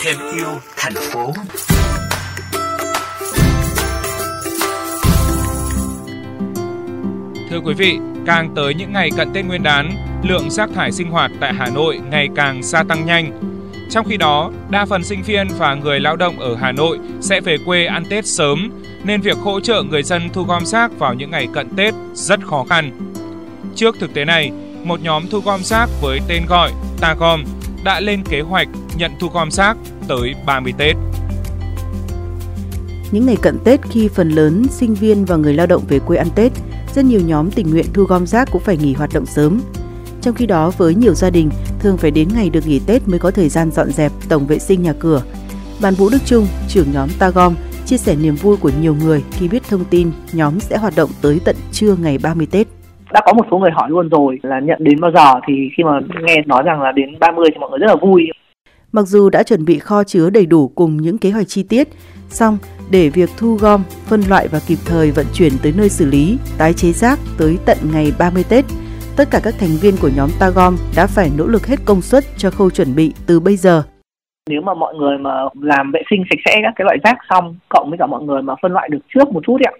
Thêm yêu thành phố. Thưa quý vị, càng tới những ngày cận Tết Nguyên đán, lượng rác thải sinh hoạt tại Hà Nội ngày càng gia tăng nhanh. Trong khi đó, đa phần sinh viên và người lao động ở Hà Nội sẽ về quê ăn Tết sớm, nên việc hỗ trợ người dân thu gom rác vào những ngày cận Tết rất khó khăn. Trước thực tế này, một nhóm thu gom rác với tên gọi Ta Gom đã lên kế hoạch nhận thu gom rác tới 30 Tết. Những ngày cận Tết khi phần lớn sinh viên và người lao động về quê ăn Tết, rất nhiều nhóm tình nguyện thu gom rác cũng phải nghỉ hoạt động sớm. Trong khi đó, với nhiều gia đình, thường phải đến ngày được nghỉ Tết mới có thời gian dọn dẹp, tổng vệ sinh nhà cửa. Bạn Vũ Đức Trung, trưởng nhóm Ta Gom, chia sẻ niềm vui của nhiều người khi biết thông tin nhóm sẽ hoạt động tới tận trưa ngày 30 Tết đã có một số người hỏi luôn rồi là nhận đến bao giờ thì khi mà nghe nói rằng là đến 30 thì mọi người rất là vui. Mặc dù đã chuẩn bị kho chứa đầy đủ cùng những kế hoạch chi tiết, song để việc thu gom, phân loại và kịp thời vận chuyển tới nơi xử lý, tái chế rác tới tận ngày 30 Tết, tất cả các thành viên của nhóm Ta Gom đã phải nỗ lực hết công suất cho khâu chuẩn bị từ bây giờ. Nếu mà mọi người mà làm vệ sinh sạch sẽ các cái loại rác xong, cộng với cả mọi người mà phân loại được trước một chút ạ,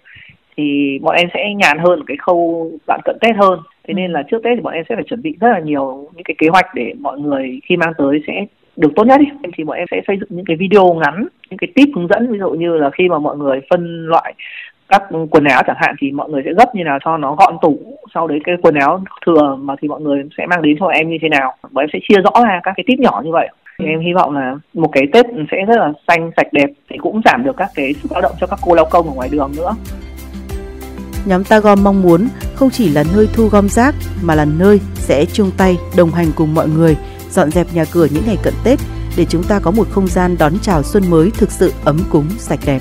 thì bọn em sẽ nhàn hơn cái khâu đoạn cận Tết hơn. Thế nên là trước Tết thì bọn em sẽ phải chuẩn bị rất là nhiều những cái kế hoạch để mọi người khi mang tới sẽ được tốt nhất đi. Thì bọn em sẽ xây dựng những cái video ngắn, những cái tip hướng dẫn ví dụ như là khi mà mọi người phân loại các quần áo chẳng hạn thì mọi người sẽ gấp như nào cho nó gọn tủ sau đấy cái quần áo thừa mà thì mọi người sẽ mang đến cho em như thế nào bọn em sẽ chia rõ ra các cái tip nhỏ như vậy thì em hy vọng là một cái tết sẽ rất là xanh sạch đẹp thì cũng giảm được các cái sức lao động cho các cô lao công ở ngoài đường nữa nhóm Ta Gom mong muốn không chỉ là nơi thu gom rác, mà là nơi sẽ chung tay đồng hành cùng mọi người, dọn dẹp nhà cửa những ngày cận Tết để chúng ta có một không gian đón chào xuân mới thực sự ấm cúng, sạch đẹp.